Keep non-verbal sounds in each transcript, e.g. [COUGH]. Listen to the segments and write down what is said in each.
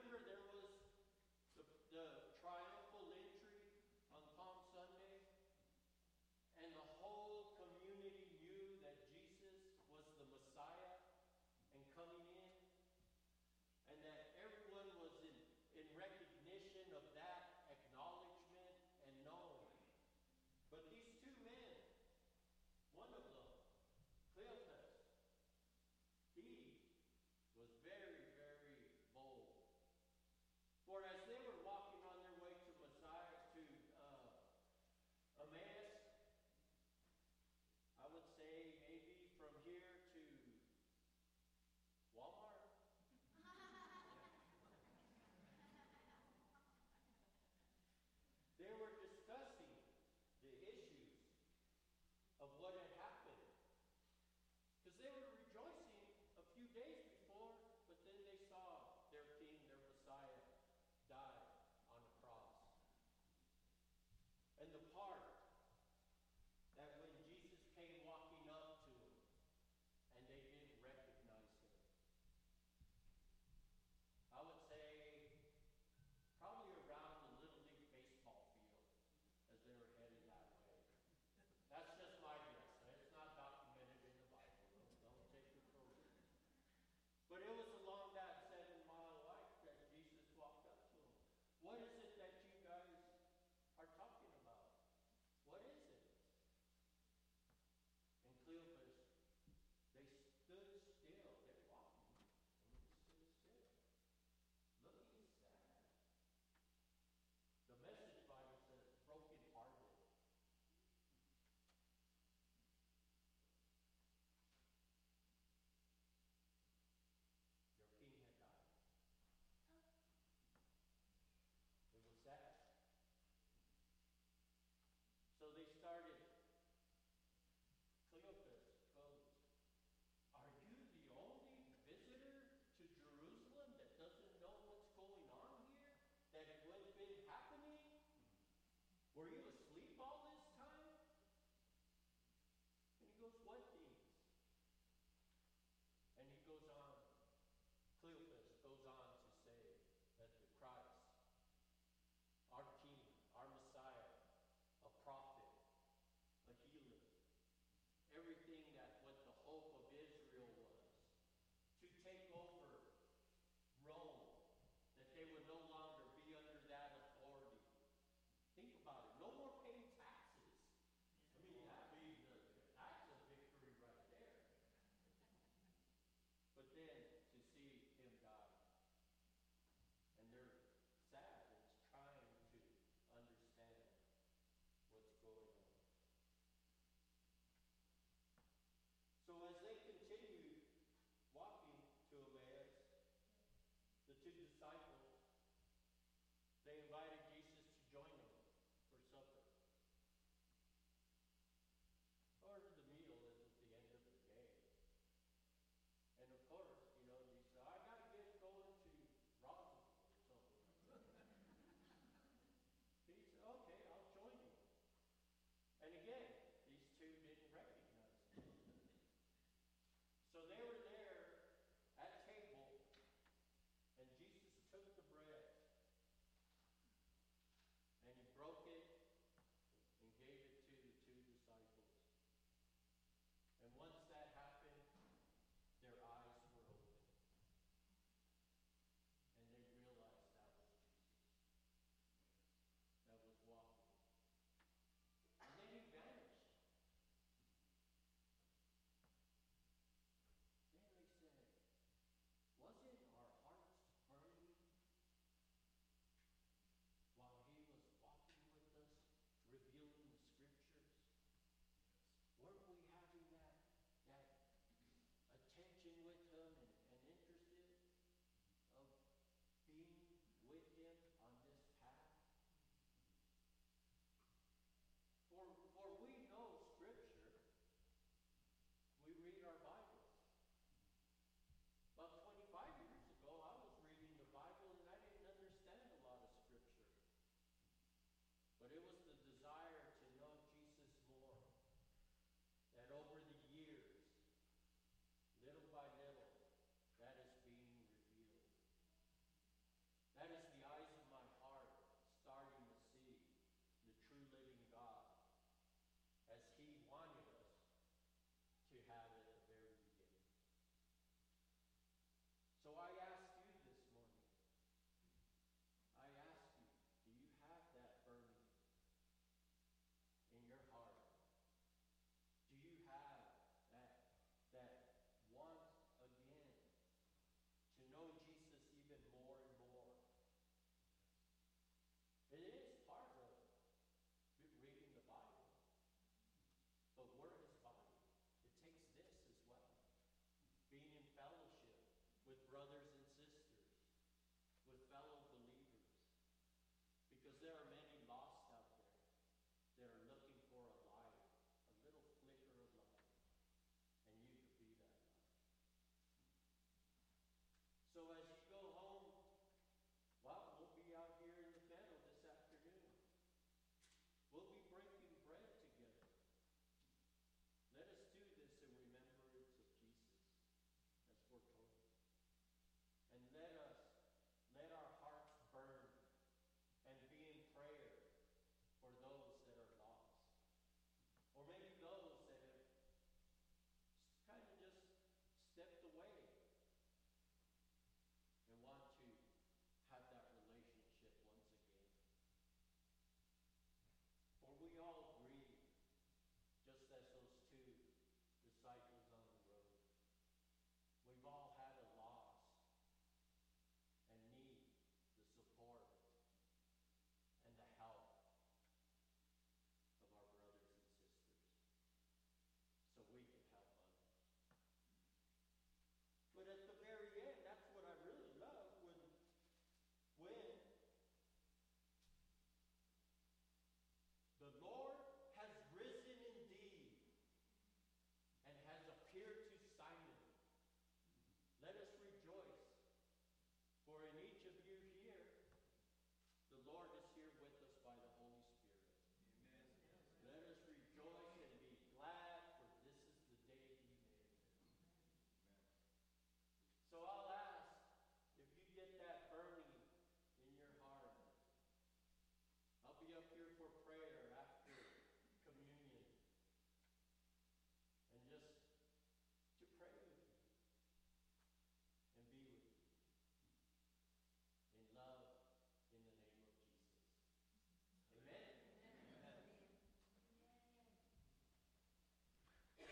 Remember, there Were you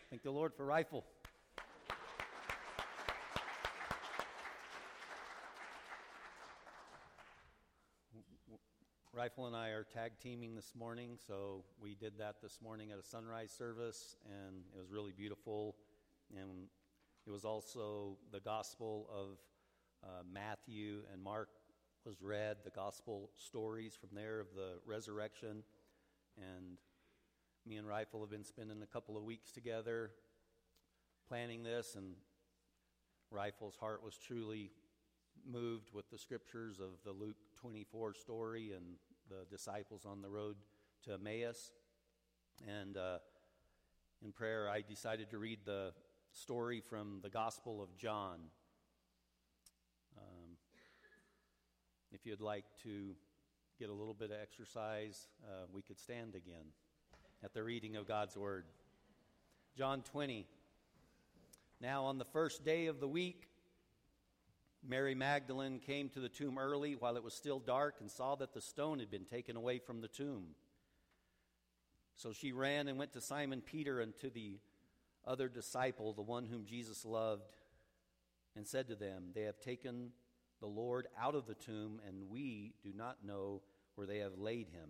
Thank the Lord for Rifle. Rifle and I are tag teaming this morning, so we did that this morning at a sunrise service, and it was really beautiful. And it was also the Gospel of uh, Matthew and Mark was read, the Gospel stories from there of the resurrection. And me and Rifle have been spending a couple of weeks together planning this, and Rifle's heart was truly moved with the scriptures of the Luke 24 story and the disciples on the road to Emmaus. And uh, in prayer, I decided to read the story from the Gospel of John. Um, if you'd like to get a little bit of exercise, uh, we could stand again at the reading of God's Word. John 20. Now, on the first day of the week, Mary Magdalene came to the tomb early while it was still dark and saw that the stone had been taken away from the tomb. So she ran and went to Simon Peter and to the other disciple, the one whom Jesus loved, and said to them, They have taken the Lord out of the tomb, and we do not know where they have laid him.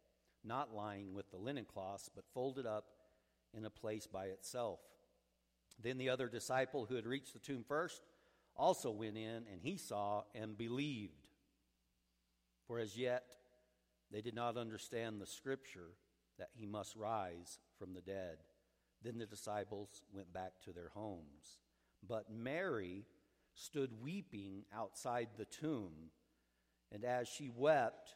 not lying with the linen cloths, but folded up in a place by itself. Then the other disciple who had reached the tomb first also went in, and he saw and believed. For as yet they did not understand the scripture that he must rise from the dead. Then the disciples went back to their homes. But Mary stood weeping outside the tomb, and as she wept,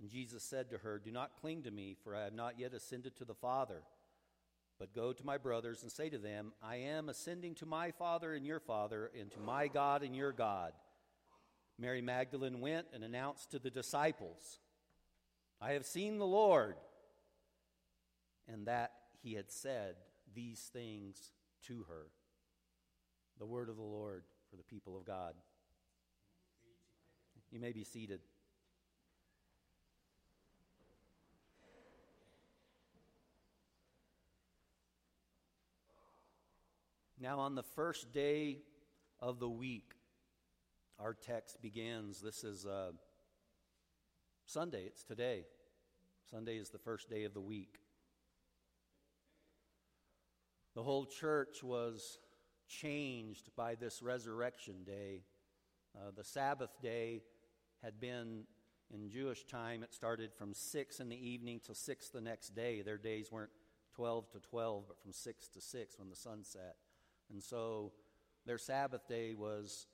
And Jesus said to her, Do not cling to me, for I have not yet ascended to the Father. But go to my brothers and say to them, I am ascending to my Father and your Father, and to my God and your God. Mary Magdalene went and announced to the disciples, I have seen the Lord, and that he had said these things to her. The word of the Lord for the people of God. You may be seated. Now, on the first day of the week, our text begins. This is uh, Sunday, it's today. Sunday is the first day of the week. The whole church was changed by this resurrection day. Uh, the Sabbath day had been, in Jewish time, it started from 6 in the evening till 6 the next day. Their days weren't 12 to 12, but from 6 to 6 when the sun set. And so their Sabbath day was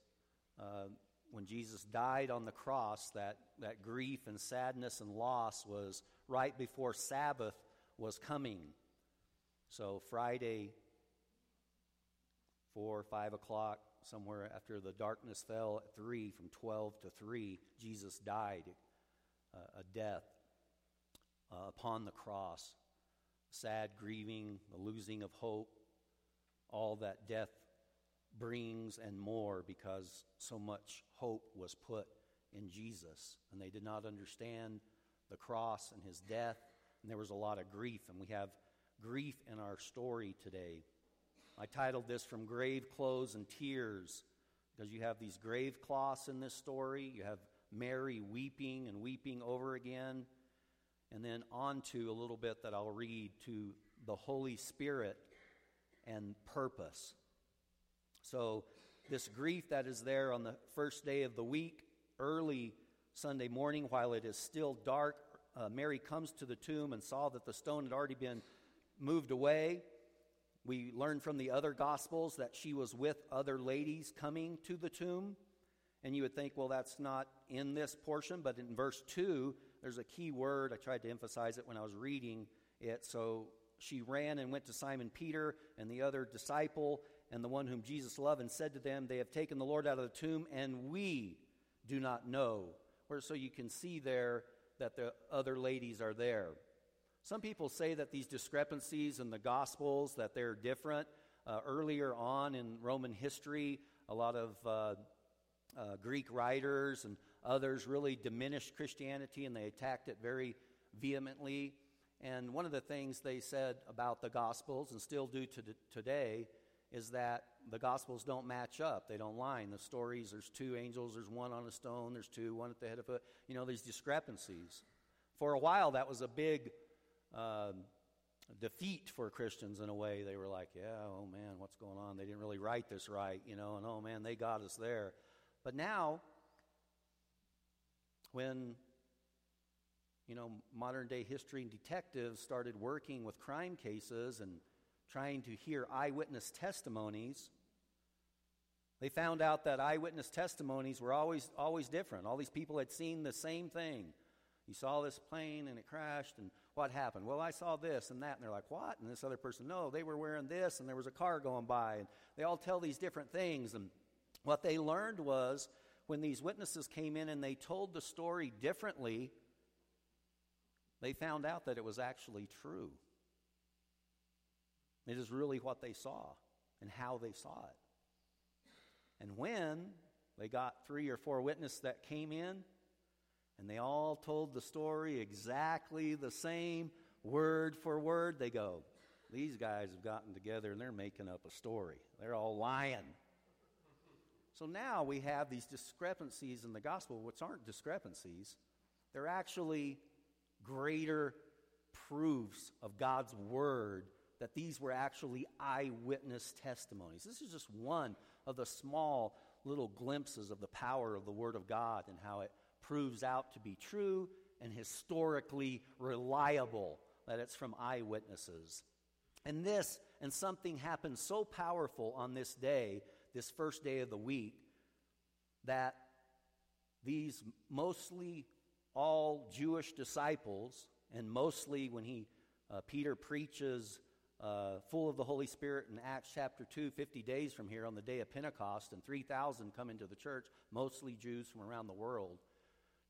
uh, when Jesus died on the cross, that, that grief and sadness and loss was right before Sabbath was coming. So Friday, 4 5 o'clock, somewhere after the darkness fell at 3, from 12 to 3, Jesus died uh, a death uh, upon the cross. Sad grieving, the losing of hope, all that death brings and more because so much hope was put in Jesus. And they did not understand the cross and his death. And there was a lot of grief. And we have grief in our story today. I titled this From Grave Clothes and Tears because you have these grave cloths in this story. You have Mary weeping and weeping over again. And then on to a little bit that I'll read to the Holy Spirit and purpose. So, this grief that is there on the first day of the week, early Sunday morning, while it is still dark, uh, Mary comes to the tomb and saw that the stone had already been moved away. We learn from the other Gospels that she was with other ladies coming to the tomb. And you would think, well, that's not in this portion, but in verse 2, there's a key word. I tried to emphasize it when I was reading it. So she ran and went to Simon Peter and the other disciple and the one whom Jesus loved and said to them, They have taken the Lord out of the tomb, and we do not know. Where so you can see there that the other ladies are there. Some people say that these discrepancies in the Gospels that they're different. Uh, earlier on in Roman history, a lot of uh, uh, Greek writers and others really diminished Christianity and they attacked it very vehemently. And one of the things they said about the Gospels, and still do to today, is that the Gospels don't match up. They don't line. The stories, there's two angels, there's one on a stone, there's two, one at the head of a, you know, these discrepancies. For a while, that was a big uh, defeat for Christians in a way. They were like, yeah, oh man, what's going on? They didn't really write this right, you know, and oh man, they got us there. But now, when you know, modern day history and detectives started working with crime cases and trying to hear eyewitness testimonies, they found out that eyewitness testimonies were always, always different. All these people had seen the same thing. You saw this plane and it crashed, and what happened? Well, I saw this and that. And they're like, what? And this other person, no, they were wearing this, and there was a car going by. And they all tell these different things. And what they learned was when these witnesses came in and they told the story differently, they found out that it was actually true. It is really what they saw and how they saw it. And when they got three or four witnesses that came in, and they all told the story exactly the same, word for word, they go, These guys have gotten together and they're making up a story. They're all lying. So now we have these discrepancies in the gospel, which aren't discrepancies. They're actually greater proofs of God's word that these were actually eyewitness testimonies. This is just one of the small little glimpses of the power of the word of God and how it proves out to be true and historically reliable, that it's from eyewitnesses. And this, and something happened so powerful on this day, this first day of the week, that these mostly all Jewish disciples, and mostly when he, uh, Peter preaches uh, full of the Holy Spirit in Acts chapter 2, 50 days from here on the day of Pentecost, and 3,000 come into the church, mostly Jews from around the world,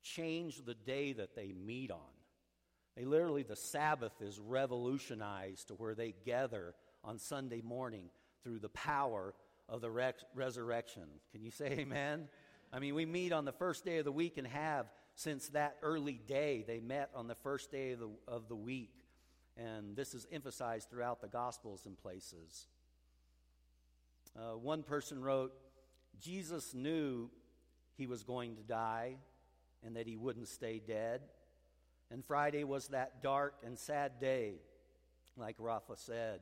change the day that they meet on. They literally, the Sabbath is revolutionized to where they gather on Sunday morning through the power of the re- resurrection. Can you say amen? I mean, we meet on the first day of the week and have since that early day. They met on the first day of the, of the week. And this is emphasized throughout the Gospels and places. Uh, one person wrote, Jesus knew he was going to die and that he wouldn't stay dead. And Friday was that dark and sad day, like Rafa said,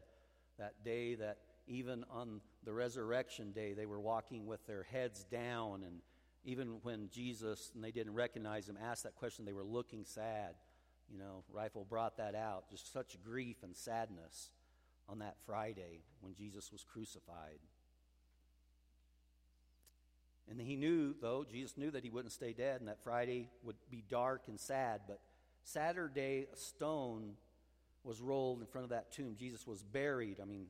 that day that even on the resurrection day, they were walking with their heads down and even when Jesus, and they didn't recognize him, asked that question, they were looking sad. You know, Rifle brought that out. Just such grief and sadness on that Friday when Jesus was crucified. And he knew, though, Jesus knew that he wouldn't stay dead and that Friday would be dark and sad. But Saturday, a stone was rolled in front of that tomb. Jesus was buried. I mean,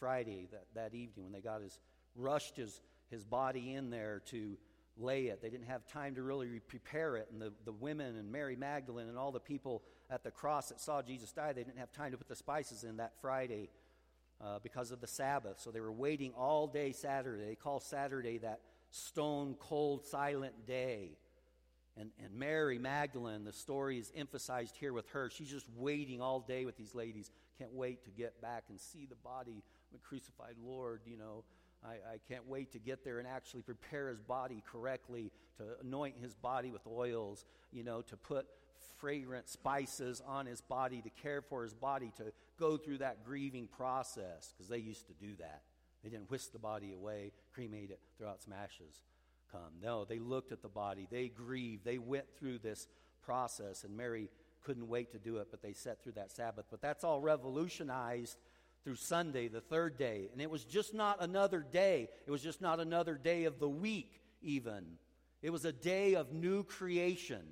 Friday, that, that evening, when they got his, rushed his, his body in there to lay it. They didn't have time to really prepare it. And the, the women and Mary Magdalene and all the people at the cross that saw Jesus die, they didn't have time to put the spices in that Friday. uh, because of the Sabbath. So they were waiting all day Saturday. They call Saturday that stone cold, silent day. And, and Mary Magdalene, the story is emphasized here with her. She's just waiting all day with these ladies. Can't wait to get back and see the body of the crucified Lord, you know. I, I can't wait to get there and actually prepare his body correctly, to anoint his body with oils, you know, to put fragrant spices on his body, to care for his body, to go through that grieving process, because they used to do that. They didn't whisk the body away, cremate it, throw out some ashes, come. No, they looked at the body, they grieved, they went through this process, and Mary couldn't wait to do it, but they sat through that Sabbath. But that's all revolutionized through Sunday, the third day. And it was just not another day, it was just not another day of the week, even. It was a day of new creation.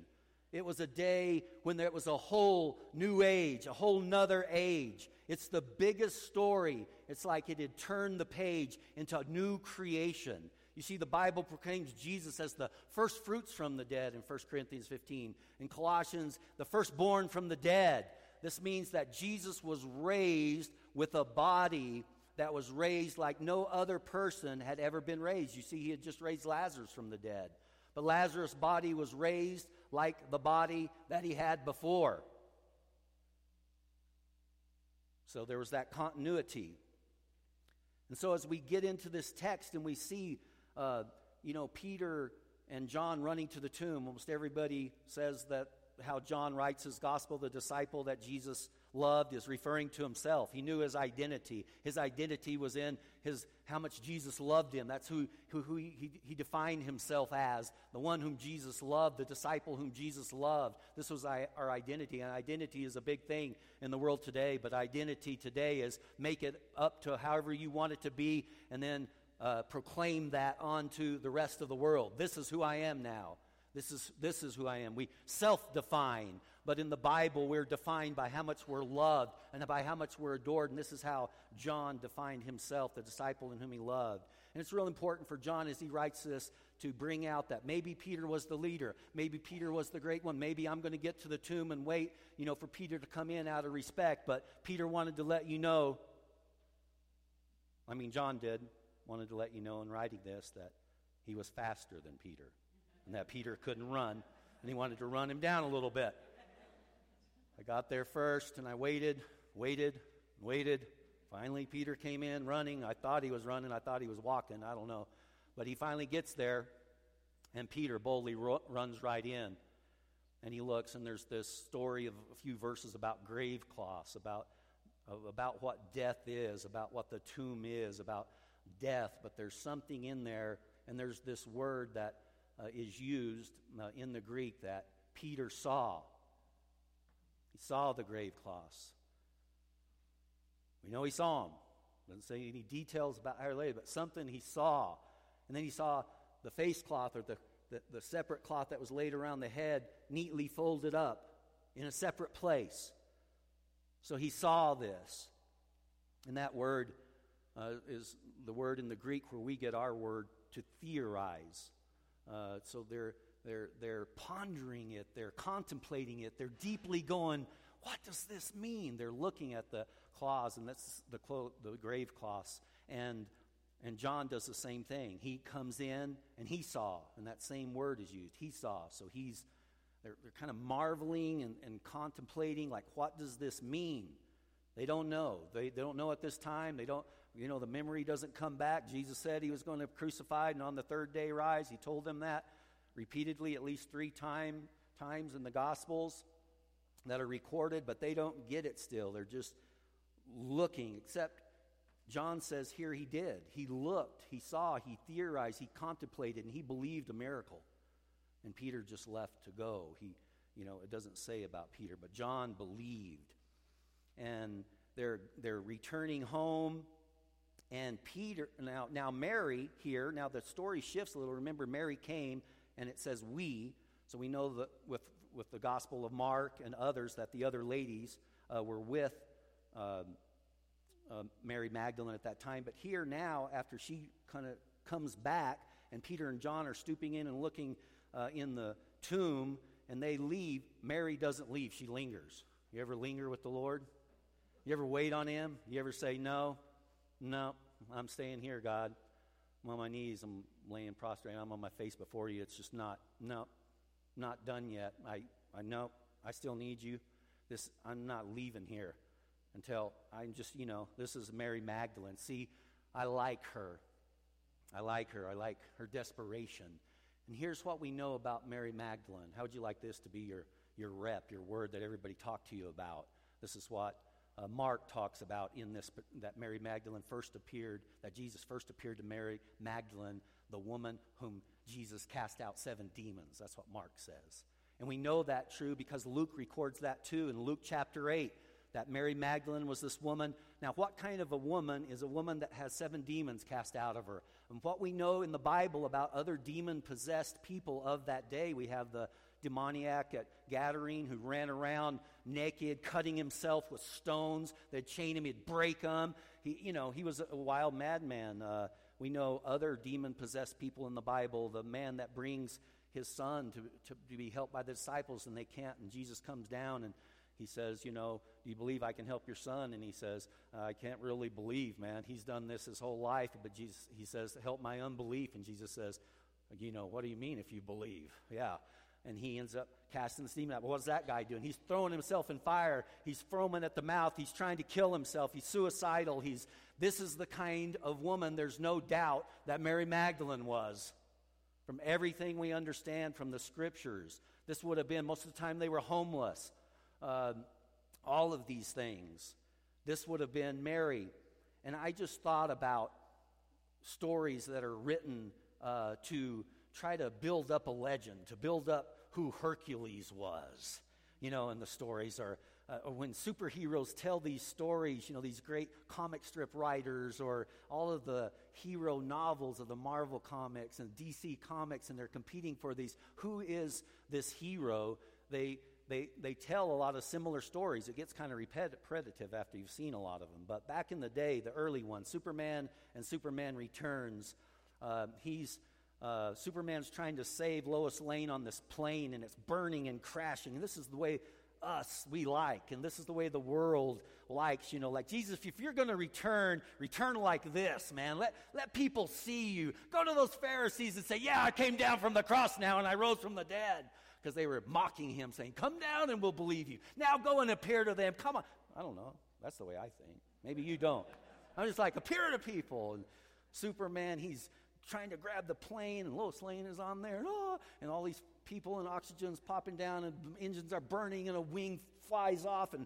It was a day when there was a whole new age, a whole nother age. It's the biggest story. It's like it had turned the page into a new creation. You see, the Bible proclaims Jesus as the first fruits from the dead in 1 Corinthians 15. In Colossians, the firstborn from the dead. This means that Jesus was raised with a body that was raised like no other person had ever been raised. You see, he had just raised Lazarus from the dead. But Lazarus' body was raised like the body that he had before. So there was that continuity. And so as we get into this text and we see, uh, you know, Peter and John running to the tomb, almost everybody says that how John writes his gospel, the disciple that Jesus loved is referring to himself. He knew his identity. His identity was in his how much Jesus loved him. That's who, who, who he, he defined himself as the one whom Jesus loved, the disciple whom Jesus loved. This was our identity. And identity is a big thing in the world today, but identity today is make it up to however you want it to be and then uh, proclaim that onto the rest of the world. This is who I am now. This is, this is who I am. We self define, but in the Bible, we're defined by how much we're loved and by how much we're adored. And this is how John defined himself, the disciple in whom he loved. And it's real important for John as he writes this to bring out that maybe Peter was the leader. Maybe Peter was the great one. Maybe I'm going to get to the tomb and wait, you know, for Peter to come in out of respect. But Peter wanted to let you know, I mean, John did, wanted to let you know in writing this that he was faster than Peter and that Peter couldn't run, and he wanted to run him down a little bit. I got there first, and I waited, waited, waited. Finally, Peter came in running. I thought he was running, I thought he was walking, I don't know. But he finally gets there, and Peter boldly runs right in. And he looks, and there's this story of a few verses about grave cloths, about, about what death is, about what the tomb is, about death. But there's something in there, and there's this word that uh, is used uh, in the Greek that Peter saw. He saw the grave cloths. We know he saw them. Doesn't say any details about how later, but something he saw. And then he saw the face cloth or the, the, the separate cloth that was laid around the head neatly folded up in a separate place. So he saw this. And that word uh, is the word in the Greek where we get our word to theorize. Uh, so they're, they're, they're pondering it, they're contemplating it, they're deeply going, what does this mean? They're looking at the claws, and that's the, clo- the grave cloths. And, and John does the same thing. He comes in and he saw, and that same word is used. He saw. So he's, they're, they're kind of marveling and, and contemplating, like, what does this mean? They don't know. They, they don't know at this time. They don't, you know, the memory doesn't come back. Jesus said he was going to be crucified and on the third day rise. He told them that repeatedly, at least three time, times in the Gospels that are recorded, but they don't get it still. They're just looking, except John says here he did. He looked, he saw, he theorized, he contemplated, and he believed a miracle. And Peter just left to go. He, you know, it doesn't say about Peter, but John believed. And they're, they're returning home and Peter, now, now Mary here, now the story shifts a little. Remember, Mary came and it says we. So we know that with, with the Gospel of Mark and others that the other ladies uh, were with uh, uh, Mary Magdalene at that time. But here now, after she kind of comes back and Peter and John are stooping in and looking uh, in the tomb and they leave, Mary doesn't leave. She lingers. You ever linger with the Lord? You ever wait on Him? You ever say, no, No, I'm staying here, God. I'm on my knees. I'm laying prostrate. I'm on my face before you. It's just not, no, not done yet. I, I know I still need you. This, I'm not leaving here until I'm just, you know, this is Mary Magdalene. See, I like her. I like her. I like her desperation. And here's what we know about Mary Magdalene. How would you like this to be your, your rep, your word that everybody talked to you about? This is what uh, Mark talks about in this that Mary Magdalene first appeared, that Jesus first appeared to Mary Magdalene, the woman whom Jesus cast out seven demons. That's what Mark says. And we know that true because Luke records that too in Luke chapter 8 that Mary Magdalene was this woman. Now, what kind of a woman is a woman that has seven demons cast out of her? And what we know in the Bible about other demon possessed people of that day, we have the demoniac at Gadarene who ran around naked, cutting himself with stones. They'd chain him, he'd break them. He, you know, he was a wild madman. Uh, we know other demon possessed people in the Bible. The man that brings his son to, to, to be helped by the disciples and they can't, and Jesus comes down and he says, You know, do you believe I can help your son? And he says, I can't really believe, man. He's done this his whole life. But Jesus, he says, Help my unbelief. And Jesus says, You know, what do you mean if you believe? Yeah. And he ends up casting the demon out. What's that guy doing? He's throwing himself in fire. He's foaming at the mouth. He's trying to kill himself. He's suicidal. He's, this is the kind of woman, there's no doubt, that Mary Magdalene was. From everything we understand from the scriptures, this would have been, most of the time, they were homeless uh, all of these things. This would have been Mary. And I just thought about stories that are written uh, to try to build up a legend, to build up who Hercules was. You know, and the stories are uh, when superheroes tell these stories, you know, these great comic strip writers or all of the hero novels of the Marvel comics and DC comics, and they're competing for these who is this hero, they they, they tell a lot of similar stories. It gets kind of repetitive after you've seen a lot of them. But back in the day, the early one, Superman and Superman Returns, uh, he's uh, Superman's trying to save Lois Lane on this plane, and it's burning and crashing. And this is the way us we like, and this is the way the world likes. You know, like Jesus, if you're going to return, return like this, man. Let let people see you. Go to those Pharisees and say, "Yeah, I came down from the cross now, and I rose from the dead." because they were mocking him, saying, Come down and we'll believe you. Now go and appear to them. Come on. I don't know. That's the way I think. Maybe you don't. I'm just like, appear to people. And Superman, he's trying to grab the plane, and Lois Lane is on there, and, oh, and all these people and oxygen's popping down, and engines are burning, and a wing flies off, and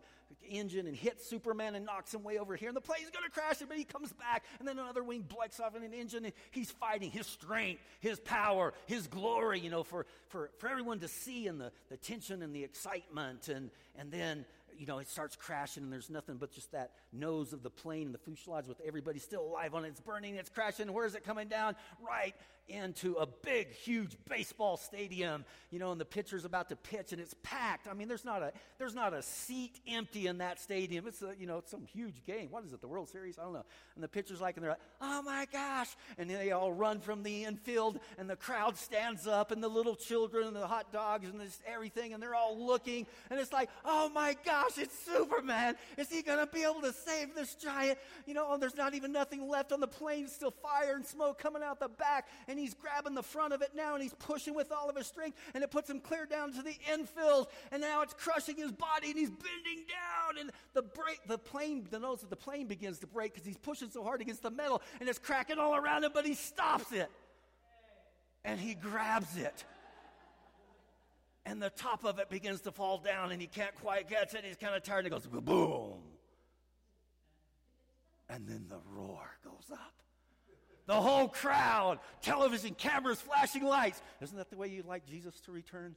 engine and hits Superman and knocks him way over here, and the plane's going to crash, but he comes back, and then another wing blecks off and an engine, and he's fighting his strength, his power, his glory, you know, for, for, for everyone to see, and the, the tension and the excitement, and, and then you know, it starts crashing and there's nothing but just that nose of the plane and the fuselage with everybody still alive on it. It's burning, it's crashing. Where is it coming down? Right into a big, huge baseball stadium, you know, and the pitcher's about to pitch and it's packed. I mean, there's not a there's not a seat empty in that stadium. It's a, you know, it's some huge game. What is it? The World Series? I don't know. And the pitcher's like, and they're like, oh my gosh! And they all run from the infield, and the crowd stands up, and the little children and the hot dogs and this everything, and they're all looking, and it's like, oh my gosh, it's Superman! Is he gonna be able to save this giant? You know, oh, there's not even nothing left on the plane. Still fire and smoke coming out the back, and and he's grabbing the front of it now and he's pushing with all of his strength and it puts him clear down to the infield and now it's crushing his body and he's bending down and the break the plane the nose of the plane begins to break because he's pushing so hard against the metal and it's cracking all around him but he stops it and he grabs it and the top of it begins to fall down and he can't quite catch it he's kind of tired and it goes boom. And then the roar goes up the whole crowd, television cameras, flashing lights. Isn't that the way you'd like Jesus to return?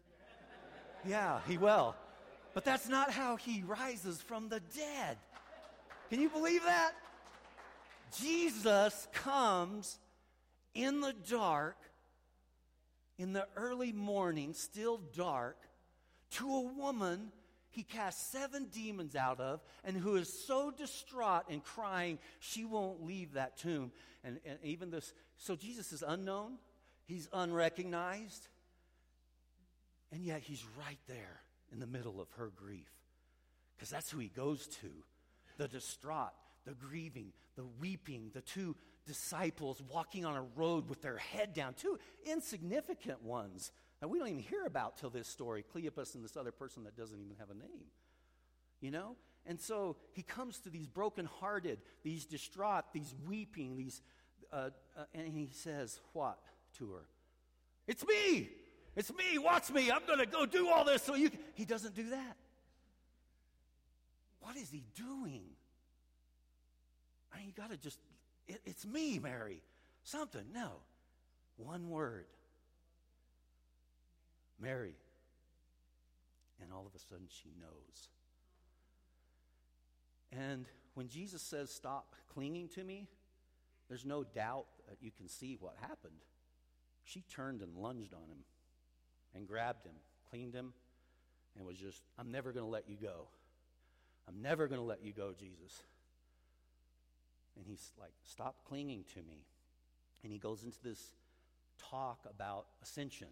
Yeah, he will. But that's not how he rises from the dead. Can you believe that? Jesus comes in the dark, in the early morning, still dark, to a woman he cast seven demons out of, and who is so distraught and crying, she won't leave that tomb. And, and even this, so Jesus is unknown, he's unrecognized, and yet he's right there in the middle of her grief. Because that's who he goes to the distraught, the grieving, the weeping, the two disciples walking on a road with their head down, two insignificant ones that we don't even hear about till this story Cleopas and this other person that doesn't even have a name. You know? And so he comes to these brokenhearted, these distraught, these weeping, these, uh, uh, and he says, What to her? It's me! It's me! Watch me! I'm going to go do all this so you. Can. He doesn't do that. What is he doing? I mean, you got to just, it, it's me, Mary. Something. No. One word Mary. And all of a sudden she knows. And when Jesus says, Stop clinging to me, there's no doubt that you can see what happened. She turned and lunged on him and grabbed him, cleaned him, and was just, I'm never going to let you go. I'm never going to let you go, Jesus. And he's like, Stop clinging to me. And he goes into this talk about ascension.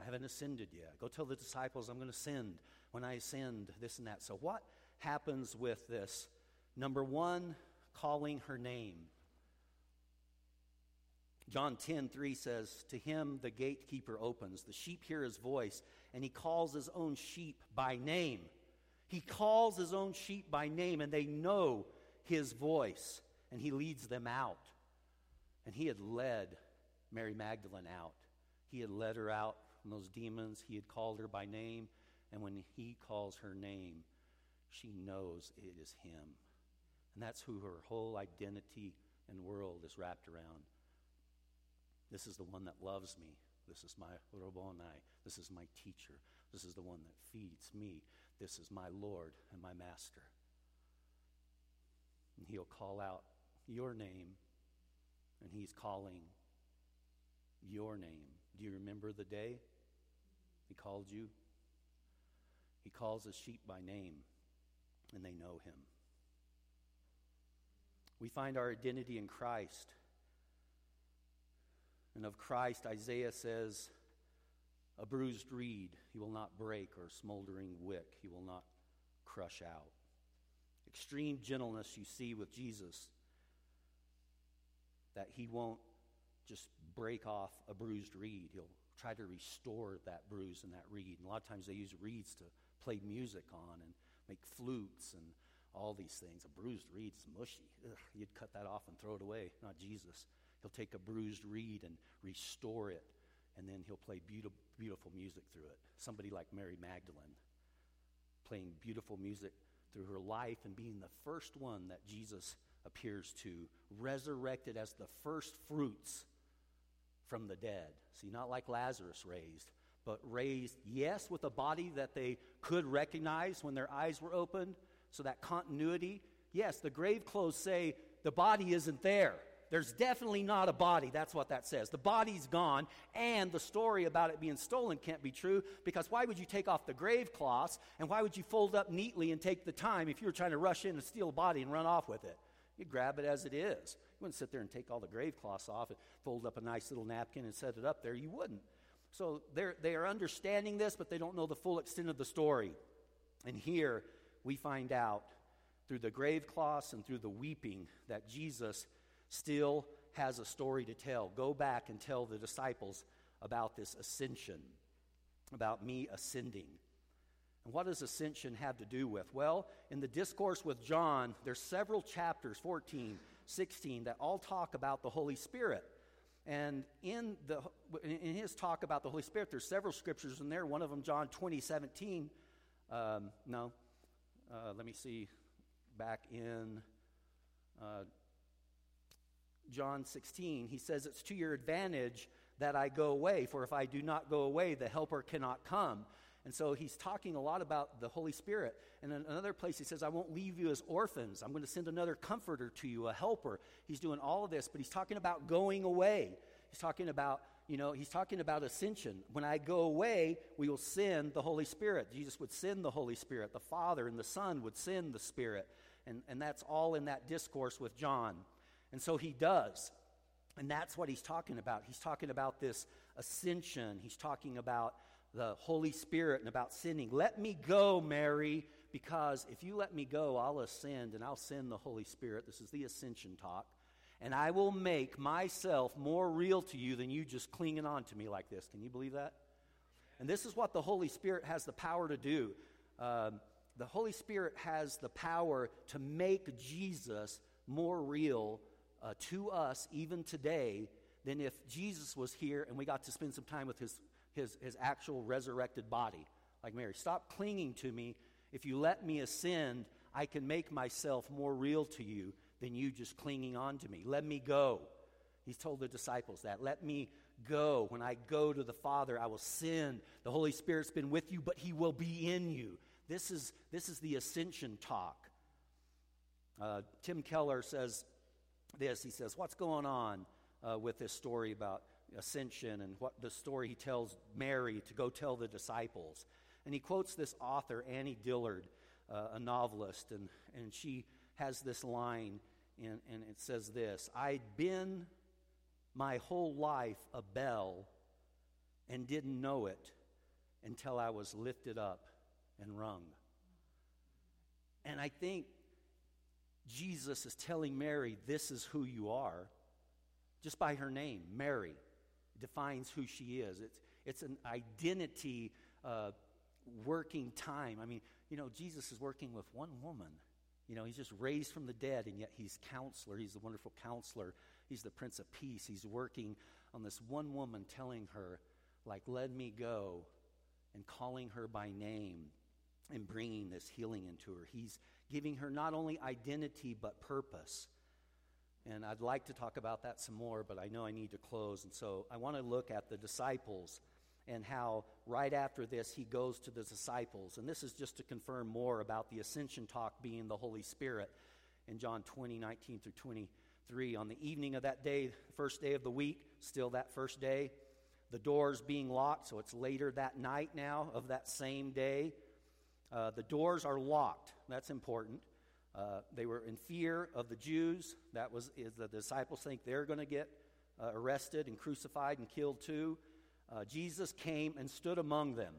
I haven't ascended yet. Go tell the disciples I'm going to ascend when I ascend, this and that. So, what happens with this? Number one, calling her name. John 10 3 says, To him the gatekeeper opens. The sheep hear his voice, and he calls his own sheep by name. He calls his own sheep by name, and they know his voice, and he leads them out. And he had led Mary Magdalene out. He had led her out from those demons. He had called her by name, and when he calls her name, she knows it is him. And that's who her whole identity and world is wrapped around. This is the one that loves me. This is my Rabboni. This is my teacher. This is the one that feeds me. This is my Lord and my master. And he'll call out your name, and he's calling your name. Do you remember the day he called you? He calls his sheep by name, and they know him. We find our identity in Christ. And of Christ, Isaiah says, a bruised reed he will not break, or a smoldering wick he will not crush out. Extreme gentleness you see with Jesus, that he won't just break off a bruised reed. He'll try to restore that bruise and that reed. And a lot of times they use reeds to play music on and make flutes and all these things. A bruised reed is mushy. Ugh, you'd cut that off and throw it away. Not Jesus. He'll take a bruised reed and restore it, and then he'll play beautiful, beautiful music through it. Somebody like Mary Magdalene, playing beautiful music through her life and being the first one that Jesus appears to, resurrected as the first fruits from the dead. See, not like Lazarus raised, but raised, yes, with a body that they could recognize when their eyes were opened. So that continuity, yes, the grave clothes say the body isn't there. There's definitely not a body. That's what that says. The body's gone, and the story about it being stolen can't be true because why would you take off the grave cloths and why would you fold up neatly and take the time if you were trying to rush in and steal a body and run off with it? You'd grab it as it is. You wouldn't sit there and take all the grave cloths off and fold up a nice little napkin and set it up there. You wouldn't. So they're, they are understanding this, but they don't know the full extent of the story. And here we find out through the grave cloths and through the weeping that Jesus still has a story to tell. Go back and tell the disciples about this ascension, about me ascending. And what does ascension have to do with? Well, in the discourse with John, there's several chapters, 14, 16, that all talk about the Holy Spirit. And in, the, in his talk about the Holy Spirit, there's several scriptures in there. One of them, John 20, 17. Um, no, uh, let me see. Back in uh, John 16, he says, It's to your advantage that I go away, for if I do not go away, the Helper cannot come. And so he's talking a lot about the Holy Spirit. And in another place, he says, I won't leave you as orphans. I'm going to send another comforter to you, a helper. He's doing all of this, but he's talking about going away. He's talking about, you know, he's talking about ascension. When I go away, we will send the Holy Spirit. Jesus would send the Holy Spirit. The Father and the Son would send the Spirit. And, and that's all in that discourse with John. And so he does. And that's what he's talking about. He's talking about this ascension. He's talking about the Holy Spirit and about sending. Let me go, Mary, because if you let me go, I'll ascend and I'll send the Holy Spirit. This is the ascension talk. And I will make myself more real to you than you just clinging on to me like this. Can you believe that? And this is what the Holy Spirit has the power to do. Um, the Holy Spirit has the power to make Jesus more real uh, to us even today than if Jesus was here and we got to spend some time with his, his, his actual resurrected body. Like Mary, stop clinging to me. If you let me ascend, I can make myself more real to you than you just clinging on to me. Let me go. He's told the disciples that. Let me go. When I go to the Father, I will send. The Holy Spirit's been with you, but He will be in you. This is, this is the ascension talk. Uh, Tim Keller says this. He says, What's going on uh, with this story about ascension and what the story he tells Mary to go tell the disciples? And he quotes this author, Annie Dillard, uh, a novelist, and, and she has this line, and, and it says this I'd been my whole life a bell and didn't know it until I was lifted up and rung. And I think Jesus is telling Mary, This is who you are, just by her name. Mary defines who she is. It's, it's an identity uh, working time. I mean, you know, Jesus is working with one woman. You know, he's just raised from the dead, and yet he's counselor. He's the wonderful counselor. He's the Prince of Peace. He's working on this one woman, telling her, like, let me go, and calling her by name and bringing this healing into her. He's giving her not only identity, but purpose. And I'd like to talk about that some more, but I know I need to close. And so I want to look at the disciples and how right after this he goes to the disciples. And this is just to confirm more about the ascension talk being the Holy Spirit in John 20, 19 through 23. On the evening of that day, first day of the week, still that first day, the doors being locked, so it's later that night now of that same day. Uh, the doors are locked. That's important. Uh, they were in fear of the Jews. That was is the disciples think they're going to get uh, arrested and crucified and killed too. Uh, Jesus came and stood among them.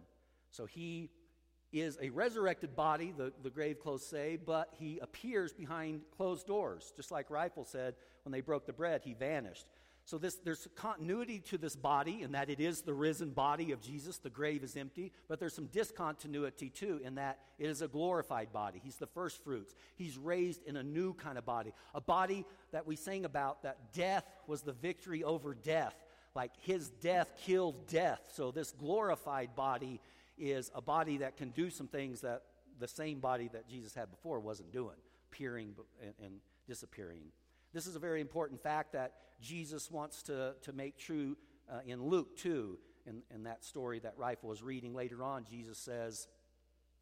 So he is a resurrected body, the, the grave clothes say, but he appears behind closed doors. Just like Rifle said, when they broke the bread, he vanished. So this, there's continuity to this body in that it is the risen body of Jesus. The grave is empty. But there's some discontinuity too in that it is a glorified body. He's the first fruits. He's raised in a new kind of body. A body that we sang about that death was the victory over death. Like his death killed death. So this glorified body is a body that can do some things that the same body that Jesus had before wasn't doing, appearing and, and disappearing. This is a very important fact that Jesus wants to, to make true uh, in Luke 2. In, in that story that Rifle was reading later on, Jesus says,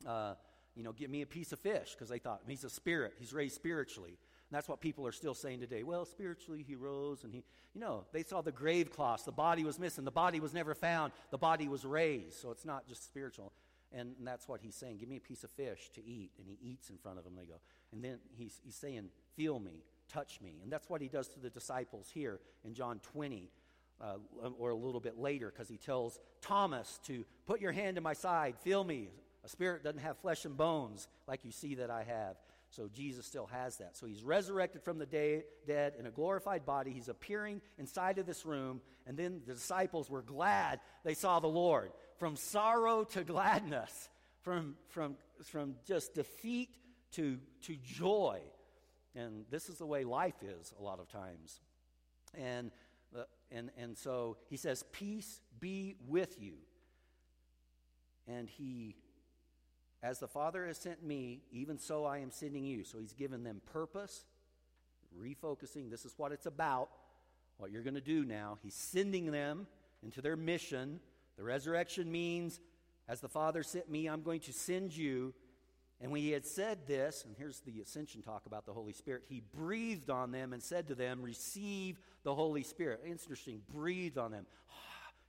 uh, You know, give me a piece of fish, because they thought he's a spirit, he's raised spiritually. And that's what people are still saying today. Well, spiritually, he rose and he, you know, they saw the grave cloths. The body was missing. The body was never found. The body was raised. So it's not just spiritual. And, and that's what he's saying. Give me a piece of fish to eat. And he eats in front of them. They go. And then he's, he's saying, Feel me touch me. And that's what he does to the disciples here in John 20. Uh, or a little bit later, because he tells Thomas to put your hand in my side, feel me. A spirit doesn't have flesh and bones like you see that I have. So Jesus still has that. So he's resurrected from the day, dead in a glorified body. He's appearing inside of this room. And then the disciples were glad they saw the Lord. From sorrow to gladness, from, from, from just defeat to, to joy. And this is the way life is a lot of times. And, uh, and, and so he says, Peace be with you. And he, as the Father has sent me, even so I am sending you. So he's given them purpose, refocusing. This is what it's about, what you're going to do now. He's sending them into their mission. The resurrection means, as the Father sent me, I'm going to send you. And when he had said this, and here's the ascension talk about the Holy Spirit, he breathed on them and said to them, Receive the Holy Spirit. Interesting, breathed on them. [SIGHS]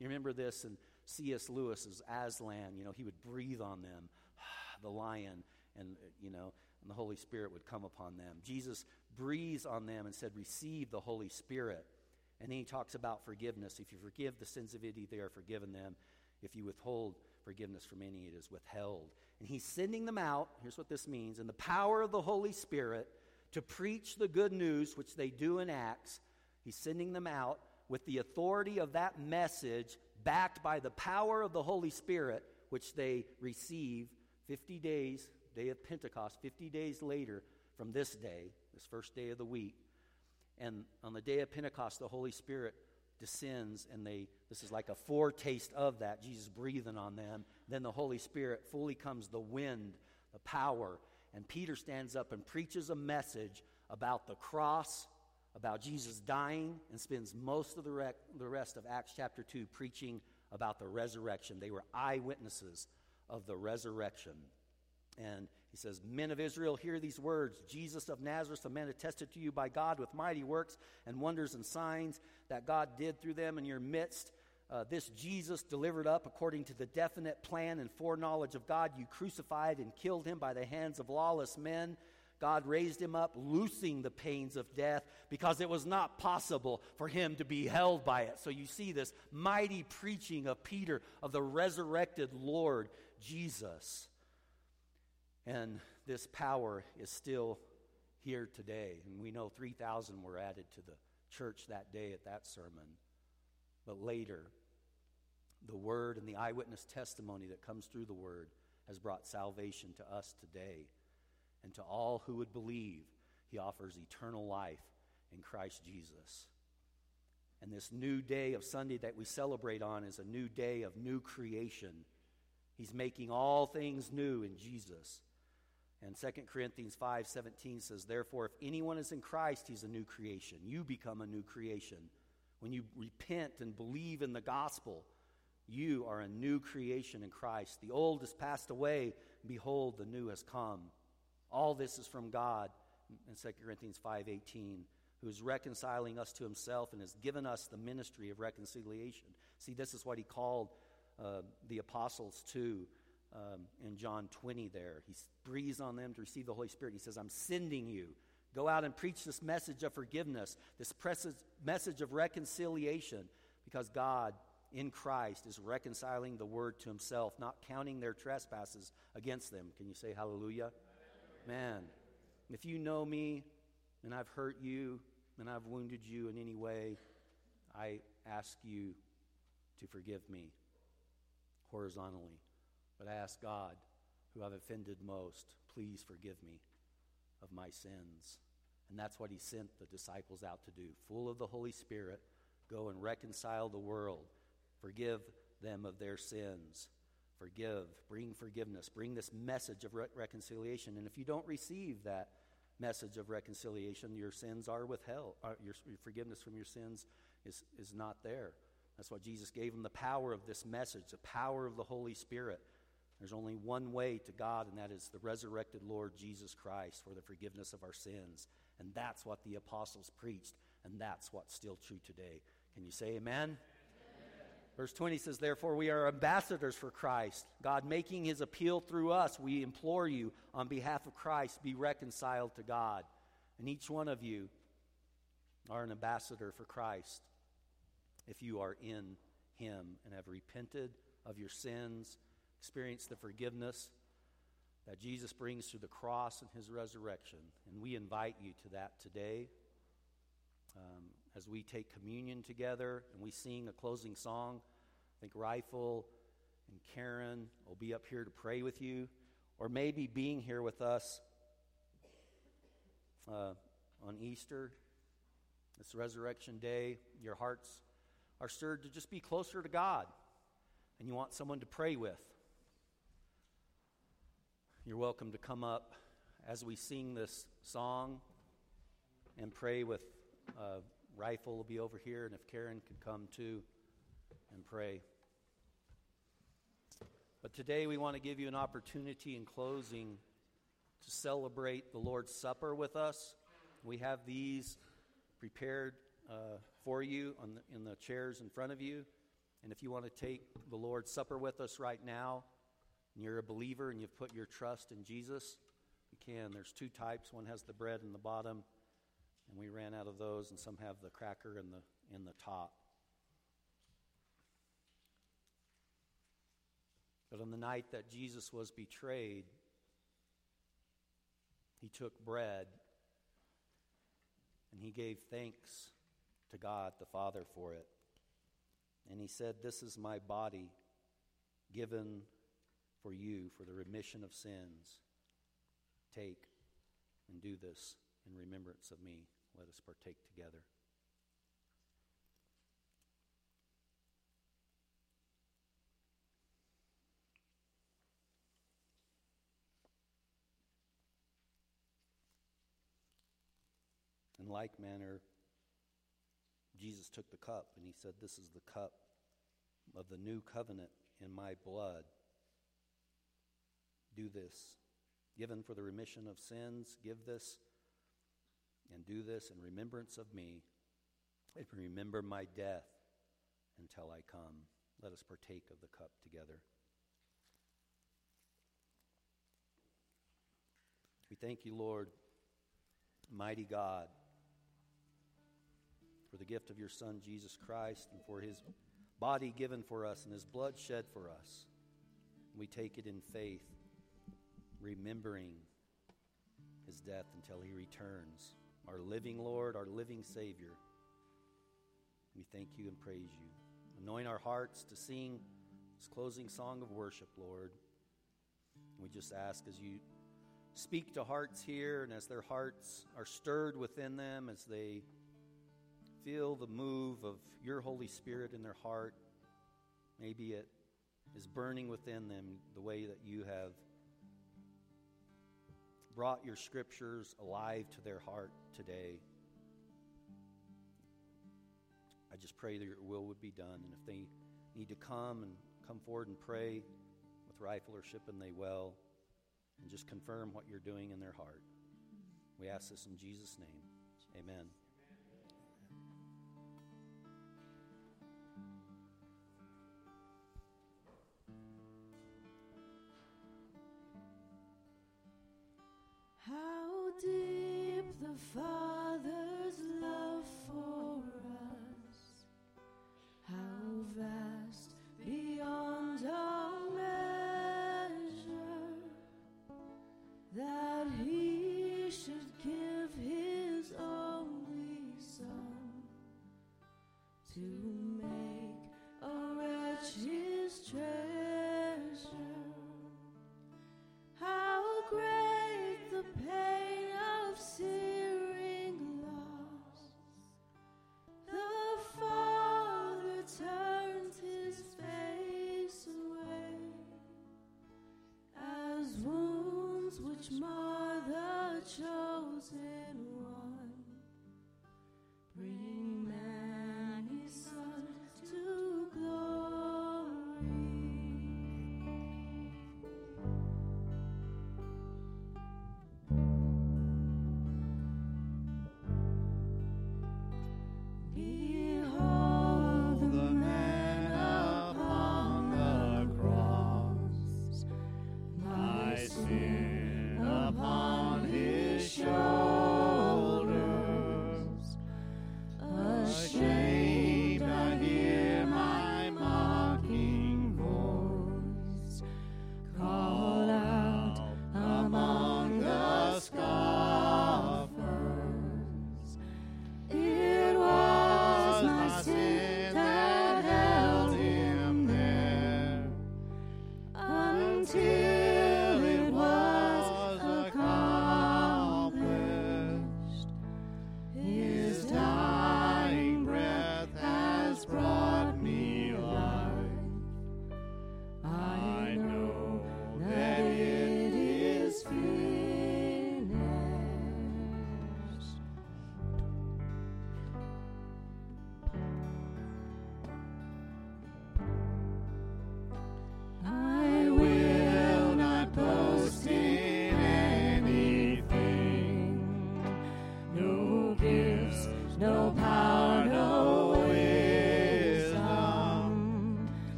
You remember this in C.S. Lewis's Aslan, you know, he would breathe on them, [SIGHS] the lion, and, uh, you know, and the Holy Spirit would come upon them. Jesus breathes on them and said, Receive the Holy Spirit. And then he talks about forgiveness. If you forgive the sins of any, they are forgiven them. If you withhold forgiveness from any, it is withheld. And he's sending them out, here's what this means, in the power of the Holy Spirit to preach the good news, which they do in Acts. He's sending them out with the authority of that message, backed by the power of the Holy Spirit, which they receive 50 days, day of Pentecost, 50 days later from this day, this first day of the week. And on the day of Pentecost, the Holy Spirit descends, and they this is like a foretaste of that, Jesus breathing on them. Then the Holy Spirit fully comes the wind, the power, and Peter stands up and preaches a message about the cross, about Jesus dying, and spends most of the, rec- the rest of Acts chapter 2 preaching about the resurrection. They were eyewitnesses of the resurrection. And he says, Men of Israel, hear these words Jesus of Nazareth, a man attested to you by God with mighty works and wonders and signs that God did through them in your midst. Uh, this Jesus delivered up according to the definite plan and foreknowledge of God, you crucified and killed him by the hands of lawless men. God raised him up, loosing the pains of death, because it was not possible for him to be held by it. So you see this mighty preaching of Peter of the resurrected Lord Jesus. And this power is still here today. And we know 3,000 were added to the church that day at that sermon. But later, the word and the eyewitness testimony that comes through the word has brought salvation to us today. And to all who would believe, he offers eternal life in Christ Jesus. And this new day of Sunday that we celebrate on is a new day of new creation. He's making all things new in Jesus. And 2 Corinthians 5:17 says, "Therefore if anyone is in Christ, he's a new creation. You become a new creation. When you repent and believe in the gospel, you are a new creation in Christ. The old has passed away, behold the new has come." All this is from God in 2 Corinthians 5:18, who is reconciling us to himself and has given us the ministry of reconciliation. See, this is what he called uh, the apostles to um, in John 20 there. He breathes on them to receive the Holy Spirit. He says, I'm sending you. Go out and preach this message of forgiveness, this message of reconciliation, because God in Christ is reconciling the word to himself, not counting their trespasses against them. Can you say hallelujah? Man, if you know me and I've hurt you and I've wounded you in any way, I ask you to forgive me horizontally. But ask God, who I've offended most, please forgive me of my sins. And that's what he sent the disciples out to do. Full of the Holy Spirit, go and reconcile the world, forgive them of their sins. Forgive, bring forgiveness, bring this message of re- reconciliation. And if you don't receive that message of reconciliation, your sins are withheld. Uh, your, your forgiveness from your sins is, is not there. That's why Jesus gave them the power of this message, the power of the Holy Spirit there's only one way to God, and that is the resurrected Lord Jesus Christ for the forgiveness of our sins. And that's what the apostles preached, and that's what's still true today. Can you say amen? amen? Verse 20 says, Therefore, we are ambassadors for Christ, God making his appeal through us. We implore you, on behalf of Christ, be reconciled to God. And each one of you are an ambassador for Christ if you are in him and have repented of your sins experience the forgiveness that Jesus brings through the cross and his resurrection. And we invite you to that today um, as we take communion together and we sing a closing song. I think Rifle and Karen will be up here to pray with you, or maybe being here with us uh, on Easter, this resurrection day, your hearts are stirred to just be closer to God, and you want someone to pray with. You're welcome to come up as we sing this song and pray with uh, Rifle will be over here, and if Karen could come too and pray. But today we want to give you an opportunity in closing to celebrate the Lord's Supper with us. We have these prepared uh, for you the, in the chairs in front of you. And if you want to take the Lord's Supper with us right now, and you're a believer and you've put your trust in Jesus, you can. There's two types. One has the bread in the bottom, and we ran out of those, and some have the cracker in the in the top. But on the night that Jesus was betrayed, he took bread and he gave thanks to God the Father for it. And he said, This is my body given for you for the remission of sins. Take and do this in remembrance of me. Let us partake together. In like manner, Jesus took the cup and he said, This is the cup of the new covenant in my blood. Do this. Given for the remission of sins, give this and do this in remembrance of me. And remember my death until I come. Let us partake of the cup together. We thank you, Lord, mighty God for the gift of your Son, Jesus Christ, and for his body given for us and his blood shed for us. We take it in faith, remembering his death until he returns. Our living Lord, our living Savior. We thank you and praise you. Anoint our hearts to sing this closing song of worship, Lord. We just ask as you speak to hearts here and as their hearts are stirred within them, as they feel the move of your Holy Spirit in their heart. Maybe it is burning within them the way that you have brought your scriptures alive to their heart today. I just pray that your will would be done. And if they need to come and come forward and pray with rifle or ship, and they will, and just confirm what you're doing in their heart. We ask this in Jesus' name. Amen. How deep the Father's love for us, how vast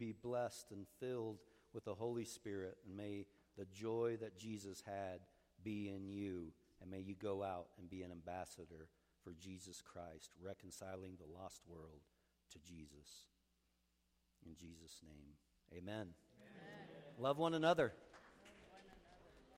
be blessed and filled with the Holy Spirit, and may the joy that Jesus had be in you, and may you go out and be an ambassador for Jesus Christ, reconciling the lost world to Jesus. In Jesus' name, amen. amen. Love one another.